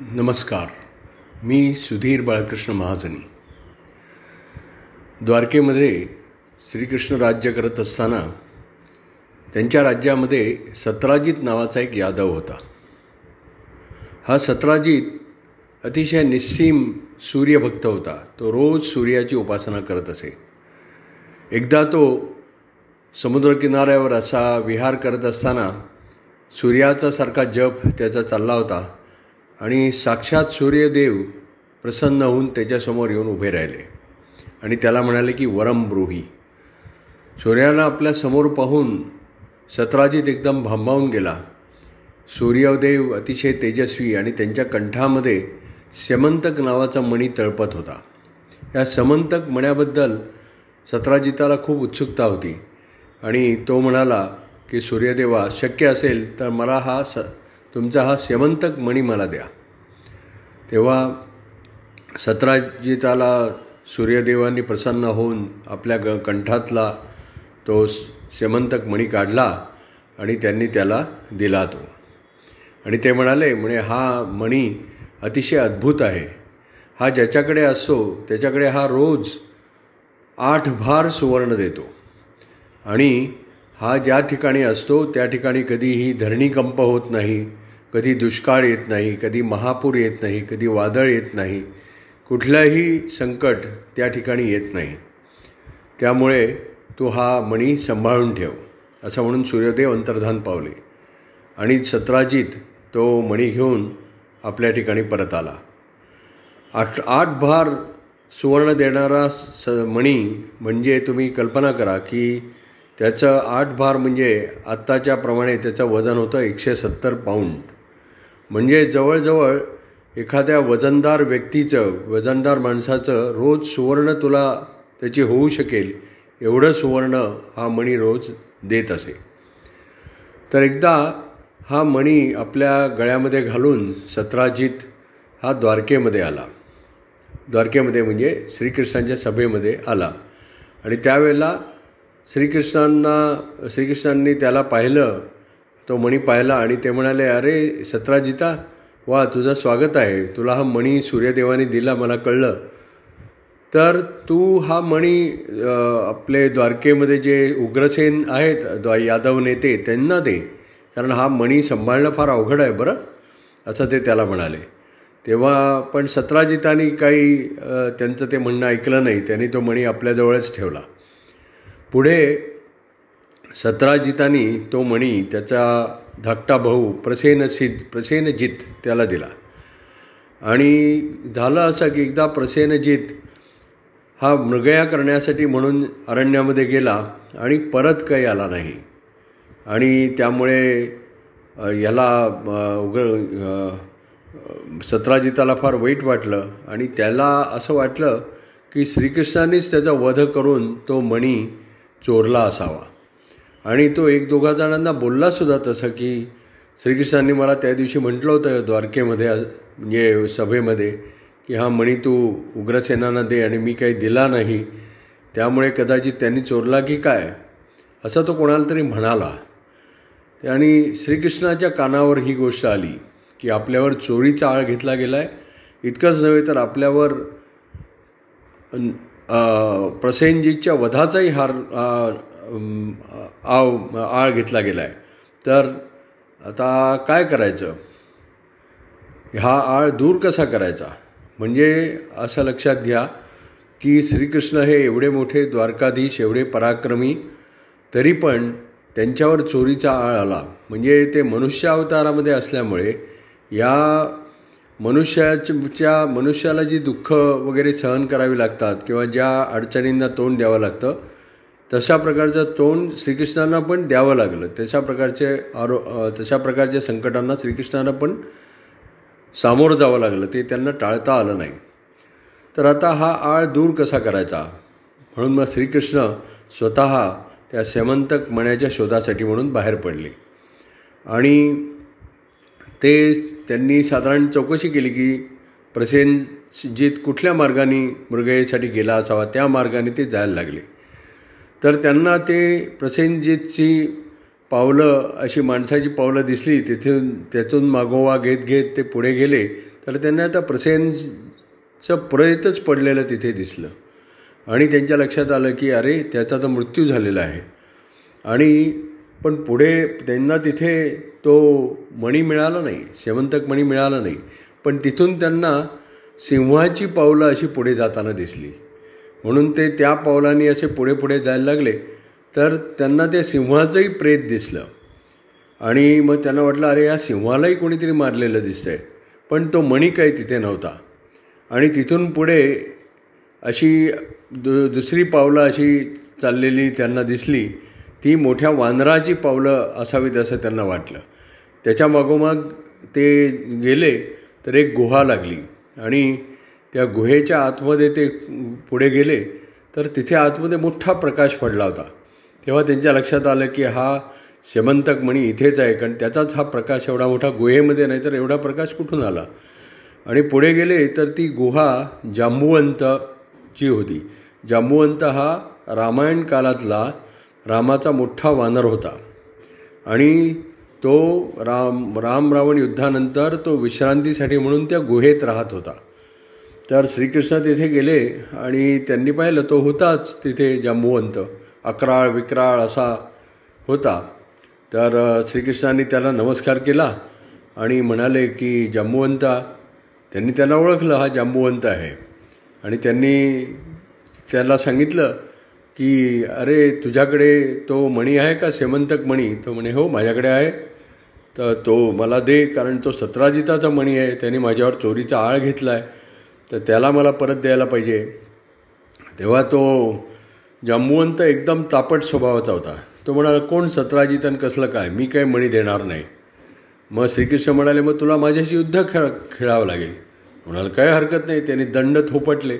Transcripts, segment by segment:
नमस्कार. मी सुधीर बाळकृष्ण महाजनी. द्वारकेमध्ये श्रीकृष्ण राज्य करत असताना त्यांच्या राज्यामध्ये सत्राजित नावाचा एक यादव होता. हा सत्राजित अतिशय निस्सीम सूर्यभक्त होता. तो रोज सूर्याची उपासना करत असे. एकदा तो समुद्रकिनाऱ्यावर असा विहार करत असताना सूर्याचा सारखा जप त्याचा चालला होता. आणि साक्षात सूर्यदेव प्रसन्न होऊन त्याच्यासमोर येऊन उभे राहिले. आणि त्याला म्हणाले की वरम ब्रूही. सूर्याला आपल्यासमोर पाहून सत्राजित एकदम भांबावून गेला. सूर्यदेव अतिशय तेजस्वी आणि त्यांच्या कंठामध्ये समंतक नावाचा मणी तळपत होता. या समंतक मण्याबद्दल सत्राजिताला खूप उत्सुकता होती आणि तो म्हणाला की सूर्यदेवा शक्य असेल तर मला हा स तुमचा हा सेमंतक मणी मला द्या. तेव्हा सत्राजिताला सूर्यदेवांनी प्रसन्न होऊन आपल्या ग कंठातला तो सेमंतक मणी काढला आणि त्यांनी त्याला दिला तो. आणि ते म्हणाले म्हणे हा मणी अतिशय अद्भुत आहे. हा ज्याच्याकडे असतो त्याच्याकडे हा रोज आठ भार सुवर्ण देतो. आणि हा ज्या ठिकाणी असतो त्या ठिकाणी कधीही धरणीकंप होत नाही. कधी दुष्काळ येत नाही कधी महापूर येत नाही कधी वादळ येत नाही कुठलंही संकट त्या ठिकाणी येत नाही. त्यामुळे तू हा मणी सांभाळून ठेव असं म्हणून सूर्यदेव अंतर्धान पावले आणि सत्राजित तो मणी घेऊन आपल्या ठिकाणी परत आला. आठ आठ भार सुवर्ण देणारा स मणी म्हणजे तुम्ही कल्पना करा की त्याचं आठ भार म्हणजे आत्ताच्याप्रमाणे त्याचं वजन होतं एकशे सत्तर पाऊंड म्हणजे जवळजवळ एखाद्या वजनदार व्यक्तीचं वजनदार माणसाचं रोज सुवर्ण तुला त्याची होऊ शकेल एवढं सुवर्ण हा मणी रोज देत असे. तर एकदा हा मणी आपल्या गळ्यामध्ये घालून सत्राजित हा द्वारकेमध्ये आला. द्वारकेमध्ये म्हणजे श्रीकृष्णांच्या सभेमध्ये आला. आणि त्यावेळेला श्रीकृष्णांना श्रीकृष्णांनी त्याला पाहिलं तो मणी पाहिला आणि ते म्हणाले अरे सत्राजिता वा तुझं स्वागत आहे. तुला हा मणी सूर्यदेवाने दिला मला कळलं. तर तू हा मणी आपले द्वारकेमध्ये जे उग्रसेन आहेत द्वा यादव नेते त्यांना दे. कारण हा मणी सांभाळणं फार अवघड आहे बरं? असं ते त्याला म्हणाले. तेव्हा पण सत्राजितानी काही त्यांचं ते म्हणणं ऐकलं नाही. त्यांनी तो मणी आपल्याजवळच ठेवला. पुढे सत्राजितांनी तो मणी त्याचा धाकटा भाऊ प्रसेनसिद्ध प्रसेनजित त्याला दिला. आणि झालं असं की एकदा प्रसेनजित हा मृगया करण्यासाठी म्हणून अरण्यामध्ये गेला आणि परत काही आला नाही. आणि त्यामुळे याला उग सत्राजिताला फार वाईट वाटलं. आणि त्याला असं वाटलं की श्रीकृष्णानेच त्याचा वध करून तो मणी चोरला असावा. आणि तो एक दोघा जणांना बोललासुद्धा तसं की श्रीकृष्णांनी मला त्या दिवशी म्हटलं होतं द्वारकेमध्ये म्हणजे सभेमध्ये की हा मणी तू उग्रसेनांना दे आणि मी काही दिला नाही. त्यामुळे कदाचित त्यांनी चोरला की काय? असं तो कोणाला तरी म्हणाला. आणि श्रीकृष्णाच्या कानावर ही गोष्ट आली की आपल्यावर चोरीचा आळ घेतला गेला आहे इतकंच नव्हे तर आपल्यावर प्रसेनजीतच्या वधाचाही हार आव आळ घेतला गेला आहे तर आता काय करायचं? हा आळ दूर कसा करायचा? म्हणजे असं लक्षात घ्या की श्रीकृष्ण हे एवढे मोठे द्वारकाधीश एवढे पराक्रमी तरी पण त्यांच्यावर चोरीचा आळ आला. म्हणजे ते मनुष्य अवतारामध्ये असल्यामुळे या मनुष्याच्या मनुष्याला जी दुःख वगैरे सहन करावी लागतात किंवा ज्या अडचणींना तोंड द्यावं लागतं तशा प्रकारचं तोंड श्रीकृष्णांना पण द्यावं लागलं. तशा प्रकारचे आरो तशा प्रकारच्या संकटांना श्रीकृष्णांना पण सामोरं जावं लागलं. ते त्यांना टाळता आलं नाही. तर आता हा आळ दूर कसा करायचा? म्हणून मग श्रीकृष्ण स्वतः त्या सेमंतक मण्याच्या शोधासाठी म्हणून बाहेर पडले. आणि ते त्यांनी साधारण चौकशी केली की प्रसेनजीत कुठल्या मार्गाने मृगयेसाठी गेला असावा त्या मार्गाने ते जायला लागले. तर त्यांना ते प्रसेनजीतची पावलं अशी माणसाची पावलं दिसली तिथून त्यातून मागोवा घेत घेत ते पुढे गेले तर त्यांना आता प्रसेनचं प्रेतच पडलेलं तिथे दिसलं. आणि त्यांच्या लक्षात आलं की अरे त्याचा तर मृत्यू झालेला आहे. आणि पण पुढे त्यांना तिथे तो मणी मिळाला नाही सेवंतक मणी मिळाला नाही. पण तिथून त्यांना सिंहाची पावलं अशी पुढे जाताना दिसली. म्हणून ते त्या पावलांनी असे पुढे पुढे जायला लागले. तर त्यांना ते सिंहाचंही प्रेत दिसलं. आणि मग त्यांना वाटलं अरे या सिंहालाही कोणीतरी मारलेलं दिसतंय. पण तो मणी काही तिथे नव्हता. आणि तिथून पुढे अशी दु दुसरी पावलं अशी चाललेली त्यांना दिसली. ती मोठ्या वानराची पावलं असावीत असं त्यांना वाटलं. त्याच्या मागोमाग ते गेले तर एक गुहा लागली. आणि त्या गुहेच्या आतमध्ये ते पुढे गेले तर तिथे आतमध्ये मोठा प्रकाश पडला होता. तेव्हा त्यांच्या लक्षात आलं की हा सेमंतक मणी इथेच आहे कारण त्याचाच हा प्रकाश एवढा मोठा गुहेमध्ये नाही तर एवढा प्रकाश कुठून आला? आणि पुढे गेले तर ती गुहा जांबुवंतची होती. जांबुवंत हा रामायण काळातला रामाचा मोठा वानर होता. आणि तो राम राम रावण युद्धानंतर तो विश्रांतीसाठी म्हणून त्या गुहेत राहत होता. तर श्रीकृष्ण तिथे गेले आणि त्यांनी पाहिलं तो होताच तिथे जांबुवंत अकराळ विक्राळ असा होता. तर श्रीकृष्णांनी त्याला नमस्कार केला आणि म्हणाले की जांबुवंता त्यांनी त्याला ओळखलं हा जांबुवंत आहे. आणि त्यांनी त्याला सांगितलं की अरे तुझ्याकडे तो मणी आहे का? सेमंतक मणी. तो म्हणे हो माझ्याकडे आहे. तर तो मला दे कारण तो सतराजिताचा मणी आहे. त्याने माझ्यावर चोरीचा आळ घेतला आहे तर त्याला मला परत द्यायला पाहिजे. तेव्हा तो जांबुवंत एकदम तापट स्वभावाचा होता. तो म्हणाला कोण सतराजितन कसलं काय? मी काय मणी देणार नाही. मग श्रीकृष्ण म्हणाले मग तुला माझ्याशी युद्ध खेळ खेळावं लागेल. म्हणाल काय हरकत नाही. त्यांनी दंड थोपटले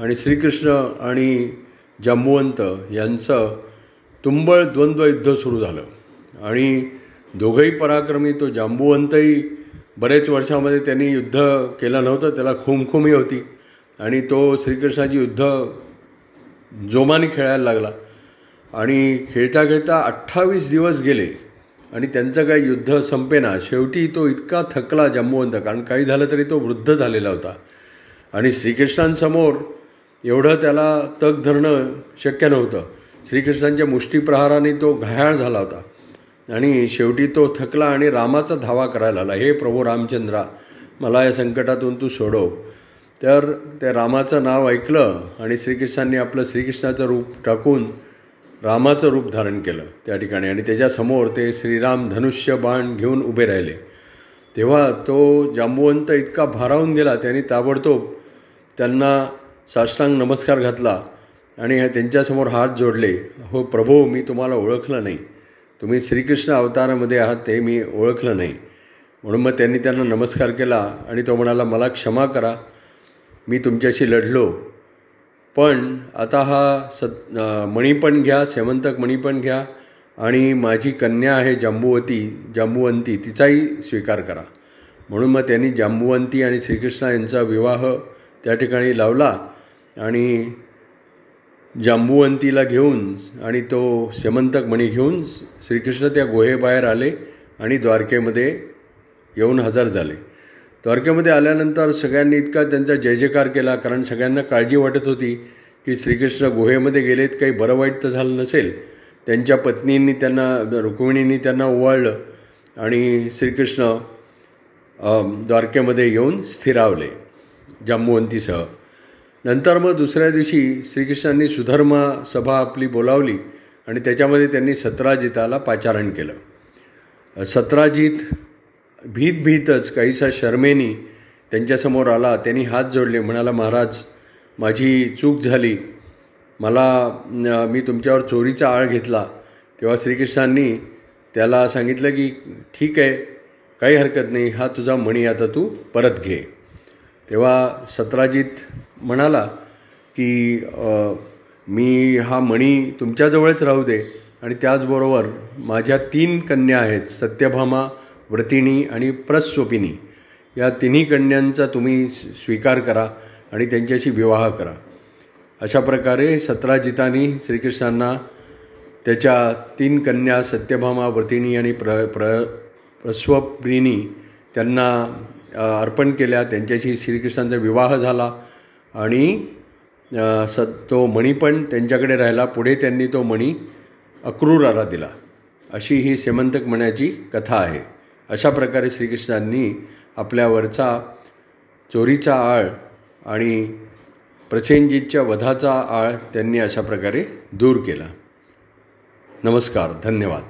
आणि श्रीकृष्ण आणि जांबुवंत यांचं तुंबळ द्वंद्व युद्ध सुरू झालं. आणि दोघंही पराक्रमी तो जांबुवंतही बरेच वर्षामध्ये त्यांनी युद्ध केलं नव्हतं त्याला खुमखुमी होती. आणि तो श्रीकृष्णाची युद्ध जोमाने खेळायला लागला. आणि खेळता खेळता अठ्ठावीस दिवस गेले. आणि त्यांचं काही युद्ध संपेना. शेवटी तो इतका थकला जम्मूवंत कारण काही झालं तरी तो वृद्ध झालेला होता. आणि श्रीकृष्णांसमोर एवढं त्याला तग धरणं शक्य नव्हतं. श्रीकृष्णांच्या मुष्टीप्रहाराने तो घायाळ झाला होता. आणि शेवटी तो थकला आणि रामाचा धावा करायला आला हे प्रभू रामचंद्रा मला या संकटातून तू सोडव. तर त्या रामाचं नाव ऐकलं आणि श्रीकृष्णांनी आपलं श्रीकृष्णाचं रूप टाकून रामाचं रूप धारण केलं त्या ठिकाणी. आणि त्याच्यासमोर ते श्रीराम धनुष्य बाण घेऊन उभे राहिले. तेव्हा तो जांबुवंत इतका भारावून गेला त्यांनी ताबडतोब त्यांना साष्टांग नमस्कार घातला आणि त्यांच्यासमोर हात जोडले. हो प्रभू मी तुम्हाला ओळखलं नाही. तुम्ही श्रीकृष्ण अवतारामध्ये आहात ते मी ओळखलं नाही. म्हणून मग त्यांनी त्यांना नमस्कार केला आणि तो म्हणाला मला क्षमा करा मी तुमच्याशी लढलो. पण आता हा सत मणी पण घ्या सेवंतक मणी पण घ्या आणि माझी कन्या आहे जांबुवती जांबुवंती तिचाही स्वीकार करा. म्हणून मग त्यांनी जांबुवंती आणि श्रीकृष्ण यांचा विवाह त्या ठिकाणी लावला आणि जांबुवंतीला घेऊन आणि तो सेमंतक मणी घेऊन श्रीकृष्ण त्या गुहेबाहेर आले आणि द्वारकेमध्ये येऊन हजर झाले. द्वारकेमध्ये आल्यानंतर सगळ्यांनी इतका त्यांचा जय जयकार केला कारण सगळ्यांना काळजी वाटत होती की श्रीकृष्ण गुहेमध्ये गेलेत काही बरं वाईट तर झालं नसेल. त्यांच्या पत्नींनी त्यांना रुक्मिणींनी त्यांना ओवाळलं आणि श्रीकृष्ण द्वारकेमध्ये येऊन स्थिरावले जांबुवंतीसह. नंतर मग दुसऱ्या दिवशी श्रीकृष्णांनी सुधर्मा सभा आपली बोलावली आणि त्याच्यामध्ये त्यांनी सतराजिताला पाचारण केलं. सत्राजित भीत भीतच काहीसा शर्मेनी त्यांच्यासमोर आला. त्यांनी हात जोडले म्हणाला महाराज माझी चूक झाली. मला मी तुमच्यावर चोरीचा आळ घेतला. तेव्हा श्रीकृष्णांनी त्याला सांगितलं की ठीक आहे काही हरकत नाही. हा तुझा मणी आता तू परत घे. तेव्हा सत्राजित म्हणाला की मी हा मणी तुमच्याजवळच राहू दे. आणि त्याचबरोबर माझ्या तीन कन्या आहेत सत्यभामा व्रतिणी आणि प्रस्वपिनी. या तिन्ही कन्यांचा तुम्ही स्वीकार करा आणि त्यांच्याशी विवाह करा. अशा प्रकारे सत्राजितानी श्रीकृष्णांना त्याच्या तीन कन्या सत्यभामा व्रतिणी आणि प्र प्र प्रस्वपिनी त्यांना अर्पण केल्या. त्यांच्याशी श्रीकृष्णांचा विवाह झाला आणि स तो मणी पण त्यांच्याकडे राहिला. पुढे त्यांनी तो मणी अक्रूराला दिला. अशी ही सेमंतक मण्याची कथा आहे. अशा प्रकारे श्रीकृष्णांनी आपल्यावरचा चोरीचा आळ आणि प्रसेनजीतच्या वधाचा आळ त्यांनी अशा प्रकारे दूर केला. नमस्कार. धन्यवाद.